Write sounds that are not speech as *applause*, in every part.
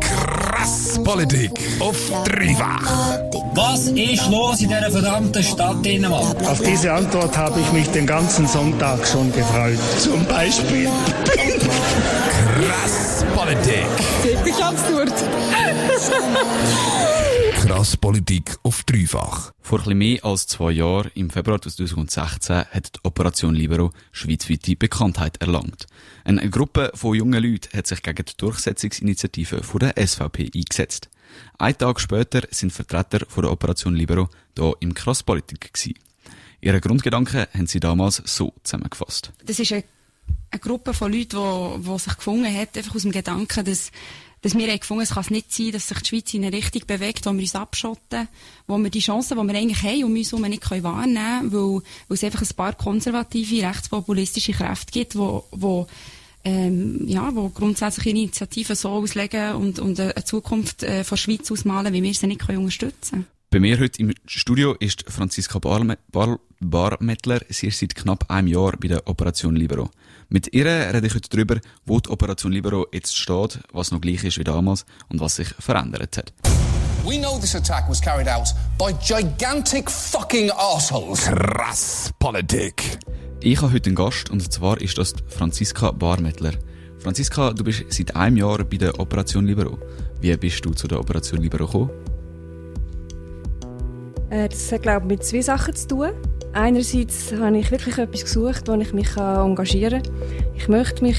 Krass Politik auf dreifach. Was ist los in dieser verdammten Stadt Dänemark? Auf diese Antwort habe ich mich den ganzen Sonntag schon gefreut. Zum Beispiel. Krass Politik. Wirklich absurd. Krass Politik auf dreifach. Vor etwas mehr als zwei Jahren, im Februar 2016, hat die Operation Libero schweizweite Bekanntheit erlangt. Eine Gruppe von jungen Leuten hat sich gegen die Durchsetzungsinitiative von der SVP eingesetzt. Ein Tag später sind Vertreter von der Operation Libero hier im Krasspolitik gewesen. Ihre Grundgedanken haben sie damals so zusammengefasst. Das ist eine, eine Gruppe von Leuten, die, die sich gefunden hat, einfach aus dem Gedanken, dass, dass wir gefunden, es kann nicht sein, dass sich die Schweiz in eine Richtung bewegt, wo wir uns abschotten, wo wir die Chancen, die wir eigentlich haben, um uns herum nicht wahrnehmen können, weil, weil es einfach ein paar konservative, rechtspopulistische Kräfte gibt, wo, wo ähm, ja, wo grundsätzlich Initiativen so auslegen und, und eine Zukunft äh, von Schweiz ausmalen, wie wir sie nicht können unterstützen können. Bei mir heute im Studio ist Franziska Barme Bar Barmettler. Sie ist seit knapp einem Jahr bei der Operation Libero. Mit ihr rede ich heute darüber, wo die Operation Libero jetzt steht, was noch gleich ist wie damals und was sich verändert hat. We know this attack was carried out by gigantic fucking assholes. Krass Politik. Ich habe heute einen Gast und zwar ist das Franziska Barmettler. Franziska, du bist seit einem Jahr bei der Operation Libero. Wie bist du zu der Operation Libero gekommen? Äh, das hat, glaube ich, mit zwei Sachen zu tun. Einerseits habe ich wirklich etwas gesucht, wo ich mich engagieren kann. Ich möchte mich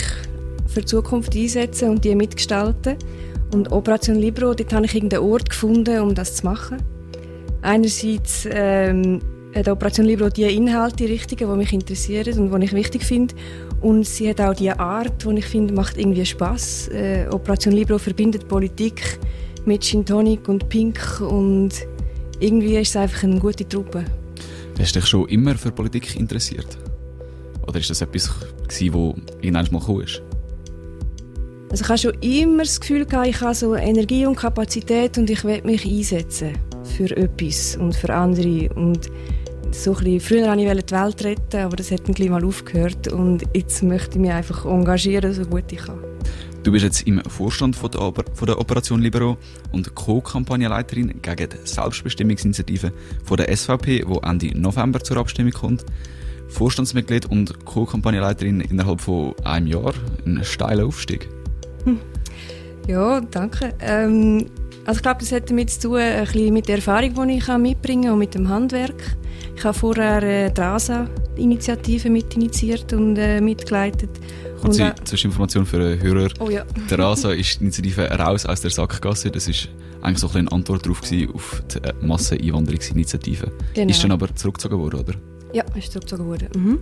für die Zukunft einsetzen und die mitgestalten. Und Operation Libero, dort habe ich irgendeinen Ort gefunden, um das zu machen. Einerseits ähm, hat Operation Libero die Inhalte, die richtigen, die mich interessieren und die ich wichtig finde. Und sie hat auch die Art, die ich finde, macht irgendwie Spass. Äh, Operation Libero verbindet Politik mit Gin Tonic und Pink und irgendwie ist es einfach eine gute Truppe. Hast du dich schon immer für Politik interessiert? Oder ist das etwas, das irgendwann mal gekommen ist? Also ich habe schon immer das Gefühl gehabt, ich habe so Energie und Kapazität und ich will mich einsetzen für etwas und für andere. Und so ein bisschen, früher wollte ich die Welt retten, aber das hat dann mal aufgehört und jetzt möchte ich mich einfach engagieren, so gut ich kann. Du bist jetzt im Vorstand von der, Oper von der Operation Libero und Co-Kampagnenleiterin gegen die Selbstbestimmungsinitiative von der SVP, die Ende November zur Abstimmung kommt. Vorstandsmitglied und Co-Kampagnenleiterin innerhalb von einem Jahr. Ein steiler Aufstieg. Hm. Ja, danke. Ähm, also ich glaube, das hat damit zu tun, ein bisschen mit der Erfahrung, die ich mitbringen kann und mit dem Handwerk. Ich habe vorher äh, die RASA-Initiative mitinitiiert und äh, mitgeleitet. Kurze äh, Zwischeninformation für einen Hörer. Oh ja. der RASA ist die Initiative «Raus aus der Sackgasse». Das ist eigentlich so ein eine Antwort darauf auf die äh, Masseneinwanderungsinitiative. Genau. Ist dann aber zurückgezogen worden, oder? Ja, ist zurückgezogen worden. Mhm.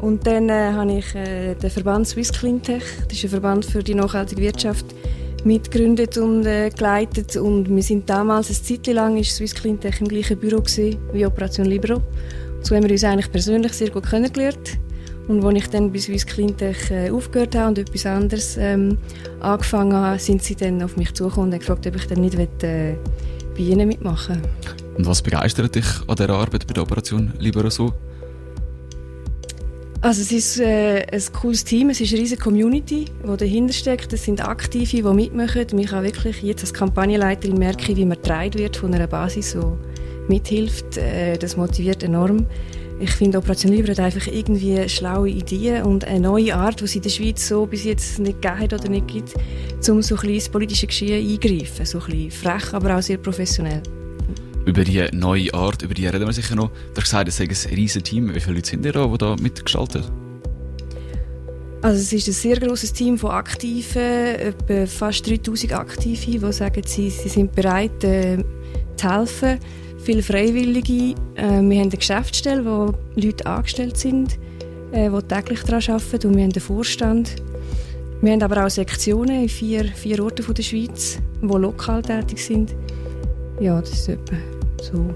Und dann äh, habe ich äh, den Verband Swiss Cleantech, das ist ein Verband für die nachhaltige Wirtschaft, mitgegründet und äh, geleitet. Und wir sind damals, eine Zeit lang, ist Swiss Cleantech im gleichen Büro wie Operation Libero. So haben wir uns eigentlich persönlich sehr gut kennengelernt. Und als ich dann bei Swiss Cleantech äh, aufgehört habe und etwas anderes ähm, angefangen habe, sind sie dann auf mich zugekommen und haben gefragt, ob ich dann nicht will, äh, bei ihnen mitmachen Und was begeistert dich an dieser Arbeit bei der Operation Libero so? Also es ist äh, ein cooles Team, es ist eine riesige Community, die dahinter steckt. Es sind Aktive, die mitmachen. Ich kann wirklich jetzt als Kampagnenleiterin merken, wie man wird von einer Basis, die mithilft. Äh, das motiviert enorm. Ich finde, Operation hat einfach irgendwie schlaue Ideen und eine neue Art, die es in der Schweiz so bis jetzt nicht gegeben hat oder nicht gibt, um so ein bisschen ins politische Geschehen eingreifen. So ein bisschen frech, aber auch sehr professionell. Über die neue Art, über die reden wir sicher noch. Du hast gesagt, es sei ein riesiges Team. Wie viele Leute sind ihr da, die da mitgestaltet? Also es ist ein sehr großes Team von Aktiven, etwa fast 3000 Aktive, die sagen, sie, sie sind bereit, äh, zu helfen. Viele Freiwillige. Äh, wir haben eine Geschäftsstelle, wo Leute angestellt sind, äh, die täglich daran arbeiten. Und wir haben einen Vorstand. Wir haben aber auch Sektionen in vier, vier Orten der Schweiz, die lokal tätig sind. Ja, das ist etwa so.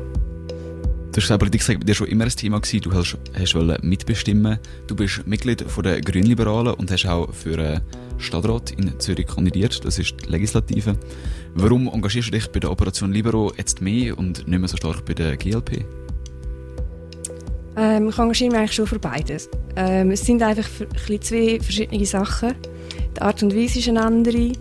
Du hast gesagt, Politik sei bei dir schon immer ein Thema gewesen. Du hast, hast mitbestimmen. Du bist Mitglied von der Grünliberalen und hast auch für einen Stadtrat in Zürich kandidiert. Das ist die Legislative. Warum engagierst du dich bei der Operation Libero jetzt mehr und nicht mehr so stark bei der GLP? Ähm, ich engagiere mich eigentlich schon für beides. Ähm, es sind einfach zwei verschiedene Sachen. Die Art und Weise ist eine andere.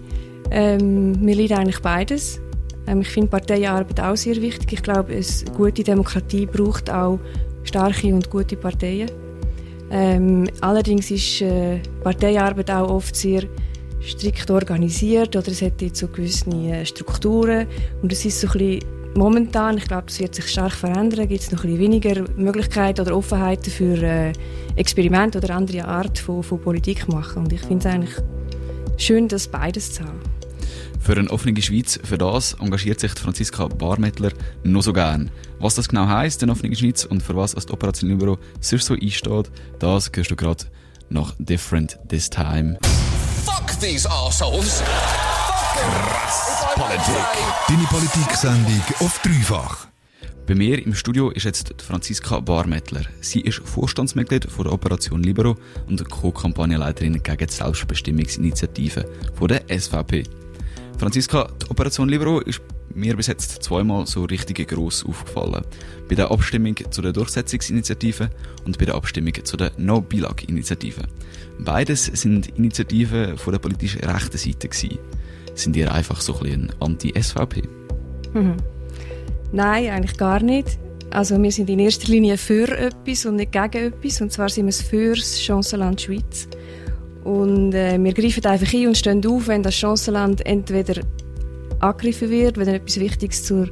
Ähm, mir liegt eigentlich beides. Ähm, ich finde Parteienarbeit auch sehr wichtig. Ich glaube, eine gute Demokratie braucht auch starke und gute Parteien. Ähm, allerdings ist äh, Parteiarbeit auch oft sehr strikt organisiert oder es hat jetzt so gewisse äh, Strukturen und es ist so ein bisschen momentan, ich glaube, das wird sich stark verändern, gibt es noch ein bisschen weniger Möglichkeiten oder Offenheiten für äh, Experimente oder andere Art von, von Politik machen und ich finde es eigentlich schön, das beides zu haben. Für eine offene Schweiz, für das engagiert sich Franziska Barmettler noch so gern. Was das genau heisst, eine offene Schweiz, und für was das Operation Libero sonst so einsteht, das hörst du gerade nach Different This Time. Fuck these assholes. Politik. Deine Politik-Sendung auf dreifach. Bei mir im Studio ist jetzt Franziska Barmettler. Sie ist Vorstandsmitglied von der Operation Libero und Co-Kampagnenleiterin gegen die Selbstbestimmungsinitiative von der SVP. Franziska, die Operation Libero ist mir bis jetzt zweimal so richtig gross aufgefallen. Bei der Abstimmung zu der Durchsetzungsinitiative und bei der Abstimmung zu der No-Bilag-Initiative. Beides sind Initiativen von der politisch rechten Seite gewesen. Sind ihr einfach so ein anti-SVP? Mhm. Nein, eigentlich gar nicht. Also wir sind in erster Linie für etwas und nicht gegen etwas. Und zwar sind wir für das Chancenland Schweiz. Und äh, wir greifen einfach ein und stehen auf, wenn das Chancenland entweder angegriffen wird, wenn etwas Wichtiges zur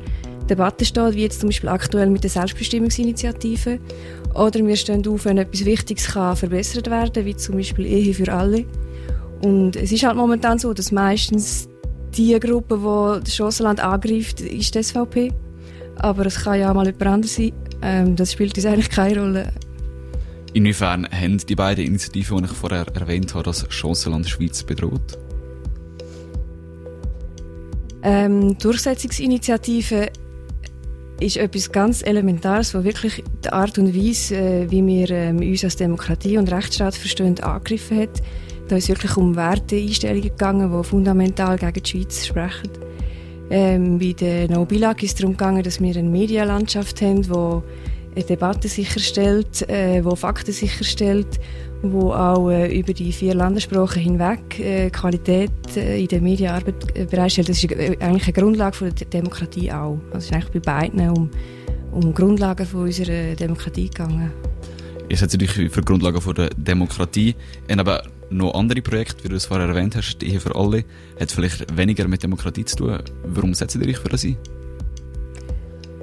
Debatte steht, wie jetzt zum Beispiel aktuell mit der Selbstbestimmungsinitiative. Oder wir stehen auf, wenn etwas Wichtiges kann verbessert werden wie zum Beispiel Ehe für alle. Und es ist halt momentan so, dass meistens die Gruppe, die das Chancenland angreift, ist die SVP. Aber es kann ja auch mal jemand anderes sein. Ähm, das spielt uns eigentlich keine Rolle. Inwiefern haben die beiden Initiativen, die ich vorher erwähnt habe, das Chancenland Schweiz bedroht? Ähm, Durchsetzungsinitiative ist etwas ganz Elementares, wo wirklich die Art und Weise, äh, wie wir ähm, uns als Demokratie und Rechtsstaat verstehen, angegriffen hat. Da ist wirklich um Werteeinstellungen gegangen, die fundamental gegen die Schweiz sprechen. Ähm, bei der No Bilag ist es darum gegangen, dass wir eine Medienlandschaft haben, die eine Debatte sicherstellt, äh, wo Fakten sicherstellt, wo auch äh, über die vier Landessprachen hinweg äh, Qualität äh, in der Medienarbeit äh, bereitstellt. Das ist eigentlich eine Grundlage von der Demokratie auch. Also es ist eigentlich bei beiden um, um Grundlagen von unserer Demokratie gegangen. Ihr seid natürlich für Grundlagen der Demokratie. Aber noch andere Projekte, wie du es vorher erwähnt hast, die Ehe für alle, hat vielleicht weniger mit Demokratie zu tun. Warum setzt ihr euch für das ein?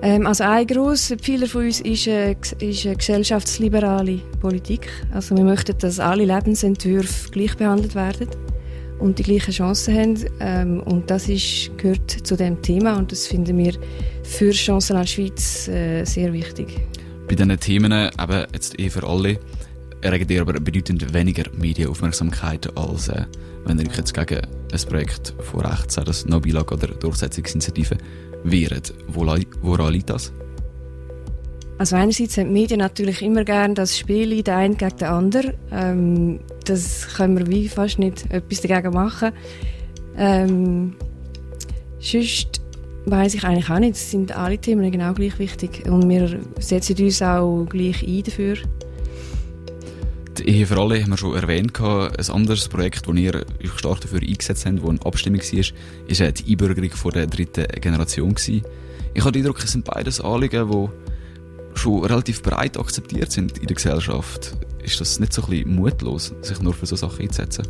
Ähm, also ein grosser Pfeiler von uns ist, äh, ist eine gesellschaftsliberale Politik. Also wir möchten, dass alle Lebensentwürfe gleich behandelt werden und die gleichen Chancen haben. Ähm, und das ist, gehört zu dem Thema und das finden wir für Chancenland Schweiz äh, sehr wichtig. Bei diesen Themen, eben jetzt eh für alle, erregt ihr aber bedeutend weniger Medienaufmerksamkeit, als äh, wenn ihr euch jetzt gegen ein Projekt von rechts, sei das No-Bilag oder Durchsetzungsinitiative, wehret. Woran liegt das? Also einerseits haben die Medien natürlich immer gerne das Spiel, der eine gegen den anderen. Ähm, das können wir wie fast nicht etwas dagegen machen. Ähm, sonst weiss ich eigentlich auch nicht. Es sind alle Themen genau gleich wichtig. Und wir setzen uns auch gleich ein dafür. Die Ehe für alle haben wir schon erwähnt. Ein anderes Projekt, das ihr euch stark dafür eingesetzt habt, das eine Abstimmung war, war die Einbürgerung der dritten Generation. Ich habe den Eindruck, es sind beides Anliegen, die schon relativ breit akzeptiert sind in der Gesellschaft. Ist das nicht so ein bisschen mutlos, sich nur für so Sachen einzusetzen?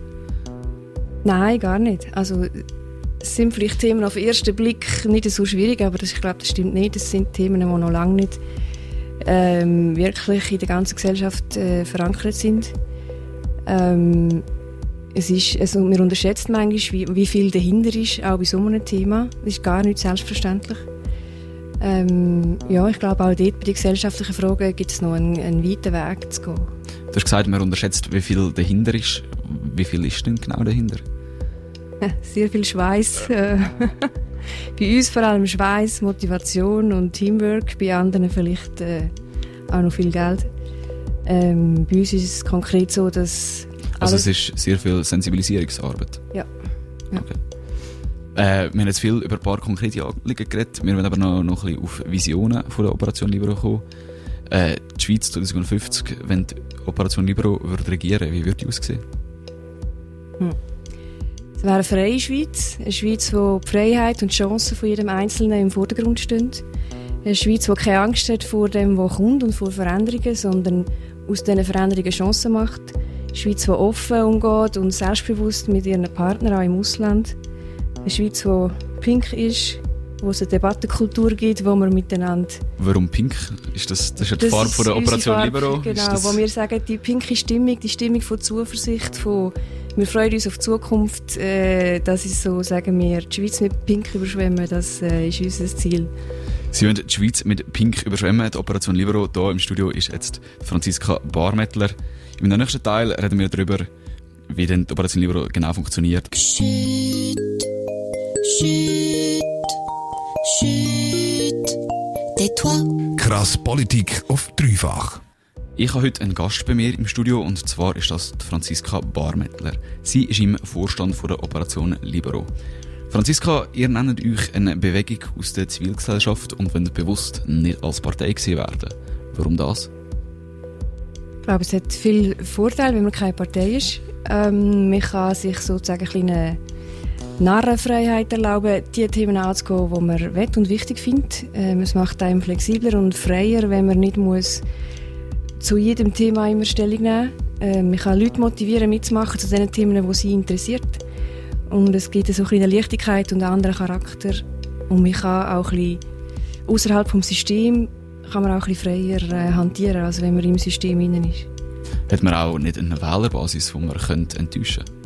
Nein, gar nicht. Also, es sind vielleicht Themen auf den ersten Blick nicht so schwierig, aber das, ich glaube, das stimmt nicht. Das sind Themen, die noch lange nicht ähm, wirklich in der ganzen Gesellschaft äh, verankert sind. Ähm, es ist, also wir unterschätzen manchmal, wie, wie viel dahinter ist, auch bei so einem Thema. Das ist gar nicht selbstverständlich. Ähm, ja, ich glaube, auch dort bei den gesellschaftlichen Fragen gibt es noch einen, einen weiten Weg zu gehen. Du hast gesagt, man unterschätzt, wie viel dahinter ist. Wie viel ist denn genau dahinter? *laughs* Sehr viel Schweiß. Äh, bei uns vor allem Schweiß, Motivation und Teamwork. Bei anderen vielleicht äh, auch noch viel Geld. Ähm, bei uns ist es konkret so, dass. Also es ist sehr viel Sensibilisierungsarbeit. Ja. ja. Okay. Äh, wir haben jetzt viel über ein paar konkrete Anliegen geredet. Wir werden aber noch, noch ein bisschen auf Visionen von der Operation Libero kommen. Äh, die Schweiz 2050, wenn die Operation Libero würde regieren, wie würde die aussehen? Hm. Es wäre eine freie Schweiz, eine Schweiz, wo die Freiheit und die Chancen von jedem Einzelnen im Vordergrund stehen. Eine Schweiz, die keine Angst hat vor dem, was kommt und vor Veränderungen, sondern aus diesen Veränderungen Chancen macht. Eine Schweiz, die offen umgeht und selbstbewusst mit ihren Partnern auch im Ausland. Eine Schweiz, die pink ist, wo es eine Debattenkultur gibt, wo wir miteinander... Warum pink? Ist das, das ist die das Farbe von der Operation Farbe, Libero? Genau, wo wir sagen, die pinke Stimmung, die Stimmung von Zuversicht, von wir freuen uns auf die Zukunft. Äh, das ist so, sagen wir, die Schweiz mit Pink überschwemmen, das äh, ist unser Ziel. Sie wollen die Schweiz mit Pink überschwemmen. Die Operation Libero hier im Studio ist jetzt Franziska Barmettler. Im nächsten Teil reden wir darüber, wie denn die Operation Libero genau funktioniert. Shit, shit. Tais-toi. Krass Politik auf dreifach. Ich habe heute einen Gast bei mir im Studio und zwar ist das Franziska Barmettler. Sie ist im Vorstand der Operation Libero. Franziska, ihr nennt euch eine Bewegung aus der Zivilgesellschaft und wollt bewusst nicht als Partei gesehen werden. Warum das? Ich glaube, es hat viele Vorteile, wenn man keine Partei ist. Ähm, man kann sich sozusagen eine kleine Narrenfreiheit erlauben, die Themen anzugehen, die man will und wichtig findet. Ähm, es macht einem flexibler und freier, wenn man nicht muss zu jedem Thema immer Stellung nehmen. Ähm, man kann Leute motivieren, mitzumachen zu den Themen, die sie interessiert. Und es gibt so eine Leichtigkeit und einen anderen Charakter. Und man kann auch ein bisschen außerhalb des Systems kann man auch ein bisschen freier äh, hantieren, als wenn man im System innen ist. Hat man auch nicht eine Wählerbasis, die man könnte enttäuschen könnte?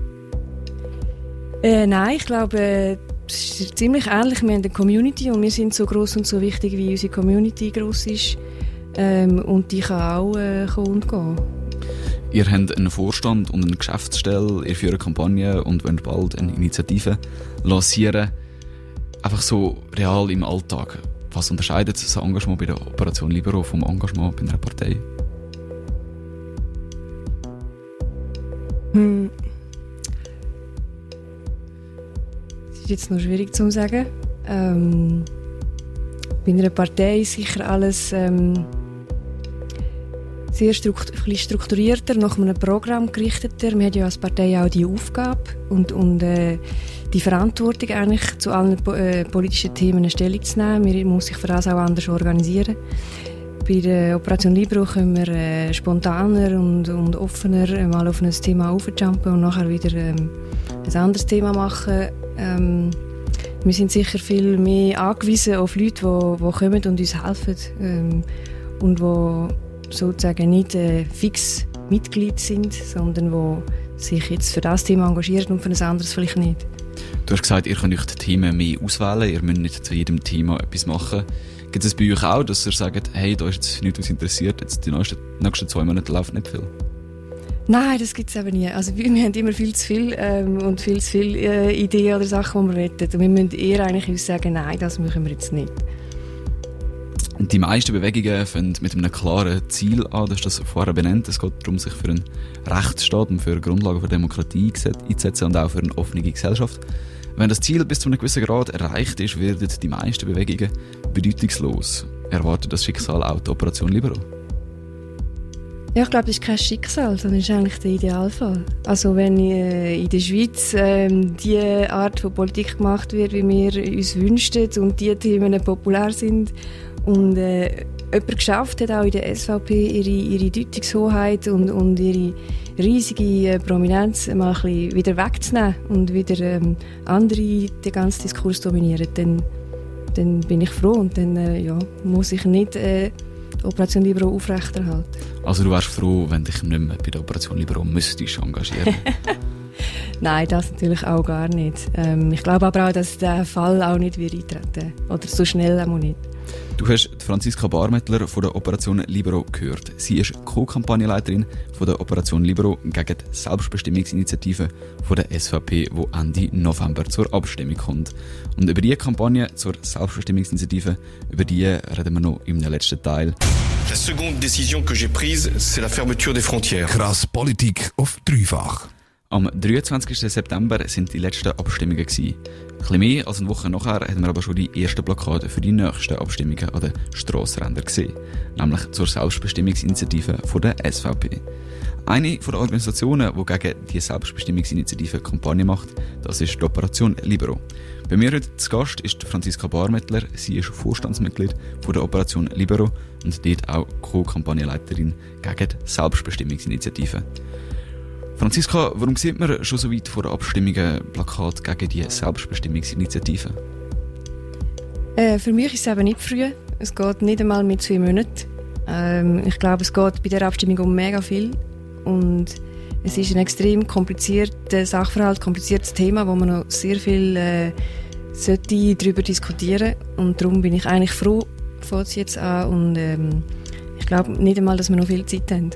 Äh, nein, ich glaube, es ist ziemlich ähnlich. Wir haben eine Community und wir sind so groß und so wichtig, wie unsere Community groß ist. Ähm, und die kann auch äh, kommen und gehen. Ihr habt einen Vorstand und eine Geschäftsstelle, ihr führt eine Kampagne und wollt bald eine Initiative lancieren. Einfach so real im Alltag. Was unterscheidet das Engagement bei der Operation Libero vom Engagement bei einer Partei? Hm, ist jetzt noch schwierig zu sagen. Ähm, bei einer Partei ist sicher alles ähm, sehr strukturierter, nach einem Programm gerichteter. Wir haben ja als Partei auch die Aufgabe und, und äh, die Verantwortung, eigentlich zu allen äh, politischen Themen eine Stellung zu nehmen. Man muss sich für das auch anders organisieren. Bei der Operation Libro können wir äh, spontaner und, und offener äh, mal auf ein Thema aufjumpen und nachher wieder ähm, ein anderes Thema machen. Ähm, wir sind sicher viel mehr angewiesen auf Leute, die, die kommen und uns helfen ähm, und die sozusagen nicht äh, fix Mitglied sind, sondern die sich jetzt für das Thema engagieren und für ein anderes vielleicht nicht. Du hast gesagt, ihr könnt euch die Themen mehr auswählen, ihr müsst nicht zu jedem Thema etwas machen. Gibt es bei euch auch, dass ihr sagt, hey, da ist jetzt nichts, was interessiert, jetzt die nächsten, nächsten zwei Monate läuft nicht viel? Nein, das gibt es eben nie. Also wir *laughs* haben immer viel zu viel ähm, und viel zu viele äh, Ideen oder Sachen, die wir wollen. Und wir müssen eher eigentlich uns sagen, nein, das machen wir jetzt nicht. Die meisten Bewegungen fangen mit einem klaren Ziel an, das ist das vorher benannt. Es geht darum, sich für einen Rechtsstaat und für Grundlagen der Demokratie einzusetzen und auch für eine offene Gesellschaft. Wenn das Ziel bis zu einem gewissen Grad erreicht ist, werden die meisten Bewegungen bedeutungslos. Erwartet das Schicksal auch die Operation Libero? Ja, ich glaube, das ist kein Schicksal, sondern ist eigentlich der Idealfall. Also wenn äh, in der Schweiz ähm, die Art von Politik gemacht wird, wie wir uns wünschen und die Themen populär sind und äh, jemand geschafft hat, auch in der SVP ihre, ihre Deutungshoheit und, und ihre riesige äh, Prominenz mal ein bisschen wieder wegzunehmen und wieder ähm, andere den ganzen Diskurs dominieren, dann, dann bin ich froh und dann äh, ja, muss ich nicht äh, Operation Libero aufrechterhalten. Also du wärst froh, wenn dich nicht mehr bei der Operation Libero müsstest engagieren? *laughs* Nein, das natürlich auch gar nicht. Ähm, ich glaube aber auch, dass der Fall auch nicht wird eintreten Oder so schnell auch nicht. Du hast Franziska Barmettler von der Operation Libero gehört. Sie ist Co-Kampagnenleiterin von der Operation Libero gegen die Selbstbestimmungsinitiative von der SVP, die Ende November zur Abstimmung kommt. Und über diese Kampagne zur Selbstbestimmungsinitiative, über die reden wir noch im letzten Teil. La seconde décision que j'ai prise, c'est la fermeture des frontières. Krass Politik auf dreifach. Am 23. September sind die letzten Abstimmungen. Ein bisschen mehr als eine Woche nachher hatten wir aber schon die ersten Blockaden für die nächsten Abstimmungen an den Strassenrändern gesehen. Nämlich zur Selbstbestimmungsinitiative der SVP. Eine den Organisationen, die gegen die Selbstbestimmungsinitiative Kampagne macht, das ist die Operation Libero. Bei mir heute zu Gast ist Franziska Barmettler. Sie ist Vorstandsmitglied von der Operation Libero und dort auch Co-Kampagnenleiterin gegen die Selbstbestimmungsinitiative. Franziska, warum sieht man schon so weit vor der Abstimmung Plakat gegen die Selbstbestimmungsinitiative? Äh, für mich ist es eben nicht früh. Es geht nicht einmal mit zwei Monaten. Ähm, ich glaube, es geht bei der Abstimmung um mega viel. Und es ist ein extrem komplizierter Sachverhalt, kompliziertes Thema, wo man noch sehr viel äh, sollte darüber diskutieren Und darum bin ich eigentlich froh, fängt es jetzt an. Und ähm, ich glaube nicht einmal, dass wir noch viel Zeit haben.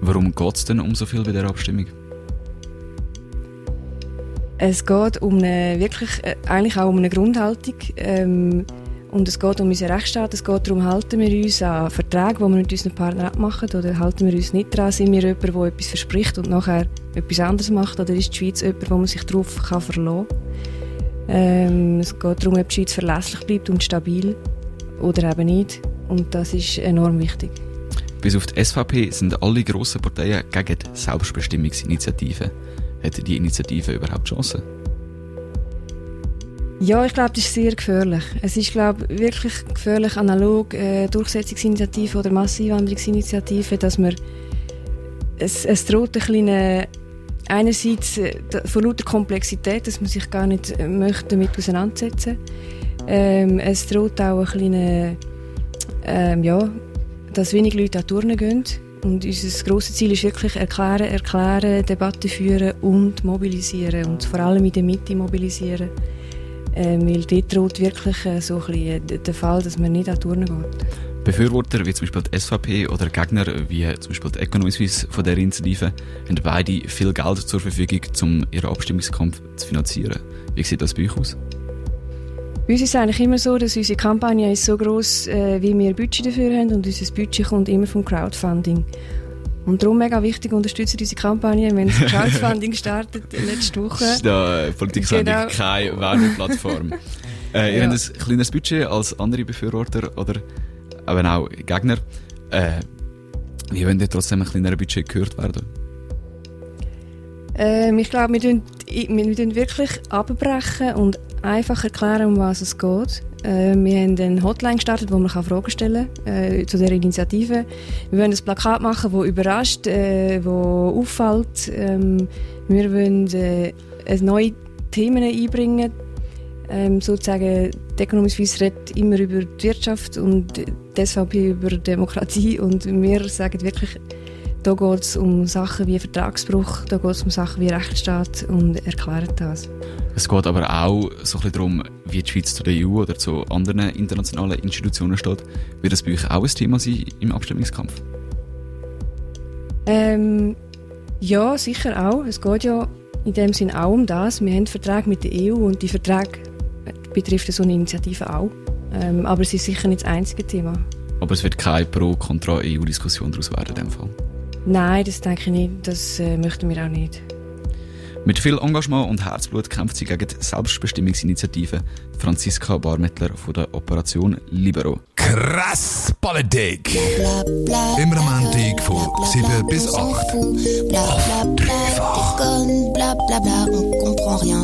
Warum geht es denn um so viel bei der Abstimmung? Es geht um eine, wirklich, äh, eigentlich auch um eine Grundhaltung. Ähm, und es geht um unseren Rechtsstaat. Es geht darum, halten wir uns an Verträge, die wir mit unseren Partnern abmachen, oder halten wir uns nicht daran? Sind wir jemand, der etwas verspricht und nachher etwas anderes macht? Oder ist die Schweiz jemand, wo man sich darauf kann verlassen kann? Ähm, es geht darum, ob die Schweiz verlässlich bleibt und stabil oder eben nicht. Und das ist enorm wichtig. Bis auf die SVP sind alle grossen Parteien gegen die Selbstbestimmungsinitiative. Hat die Initiative überhaupt Chancen? Ja, ich glaube, das ist sehr gefährlich. Es ist, glaube wirklich gefährlich, analog äh, Durchsetzungsinitiative oder Masseinwanderungsinitiative, dass man es, es droht ein kleiner einerseits äh, von lauter Komplexität, dass man sich gar nicht äh, möchte damit auseinandersetzen. Ähm, es droht auch ein kleiner, ähm, ja, dass wenig Leute an Turnen gehen. Und unser grosses Ziel ist wirklich erklären, erklären, Debatten führen und mobilisieren. Und vor allem in der Mitte mobilisieren. Ähm, weil dort droht wirklich äh, so bisschen der Fall, dass man nicht an Turnen geht. Befürworter wie zum Beispiel die SVP oder Gegner wie zum Beispiel die Economy von der Initiative haben beide viel Geld zur Verfügung, um ihren Abstimmungskampf zu finanzieren. Wie sieht das bei euch aus? Bei uns ist es eigentlich immer so, dass unsere Kampagne ist so groß, äh, wie wir Budget dafür haben und unser Budget kommt immer vom Crowdfunding. Und darum mega wichtig, unterstützen unsere Kampagne. Wir haben das *laughs* Crowdfunding gestartet letzte Woche. Das ist da Politik genau. keine Werbeplattform. *laughs* äh, ihr ja. habt ein kleines Budget als andere Befürworter oder eben auch Gegner. Äh, wie wollen ihr trotzdem ein kleineres Budget gehört werden? Ähm, ich glaube, wir, tun, wir tun wirklich abbrechen und einfach erklären, um was es geht. Äh, wir haben eine Hotline gestartet, wo man Fragen stellen kann äh, zu der Initiative. Wir wollen ein Plakat machen, das überrascht, äh, das auffällt. Ähm, wir wollen äh, neue Themen einbringen. Ähm, sozusagen, die Economy Suisse redet immer über die Wirtschaft und die SVP über Demokratie und wir sagen wirklich, da geht es um Sachen wie Vertragsbruch, da geht es um Sachen wie Rechtsstaat und erklären das. Es geht aber auch so ein bisschen darum, wie die Schweiz zu der EU oder zu anderen internationalen Institutionen steht. Wird das bei euch auch ein Thema sein im Abstimmungskampf? Ähm, ja, sicher auch. Es geht ja in dem Sinn auch um das. Wir haben Verträge mit der EU und die Verträge betrifft so eine Initiative auch. Ähm, aber es ist sicher nicht das einzige Thema. Aber es wird keine Pro-Kontra-EU-Diskussion daraus werden in dem Fall? Nein, das denke ich nicht. Das äh, möchten wir auch nicht. Mit viel Engagement und Herzblut kämpft sie gegen die Selbstbestimmungsinitiative Franziska Barmettler von der Operation Libero. Krass Politik! Immer am Montag von 7 bis 8. Auf dreifach.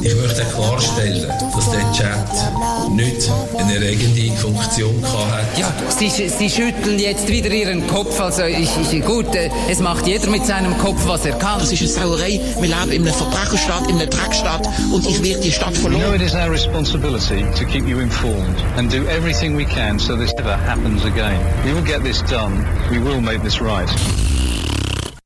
Ich möchte klarstellen, dass der Chat nicht eine regende Funktion hat. Ja, Sie, Sie schütteln jetzt wieder Ihren Kopf. Also ich, ich, gut, äh, es macht jeder mit seinem Kopf, was er kann. Das ist eine Sauerei. Wir leben in einer Verbrecherstadt, in einer Dreckstadt und ich werde die Stadt verloren. You know it is our responsibility to keep you informed and do everything we can so this never happens again. We will get this done. We will make this right.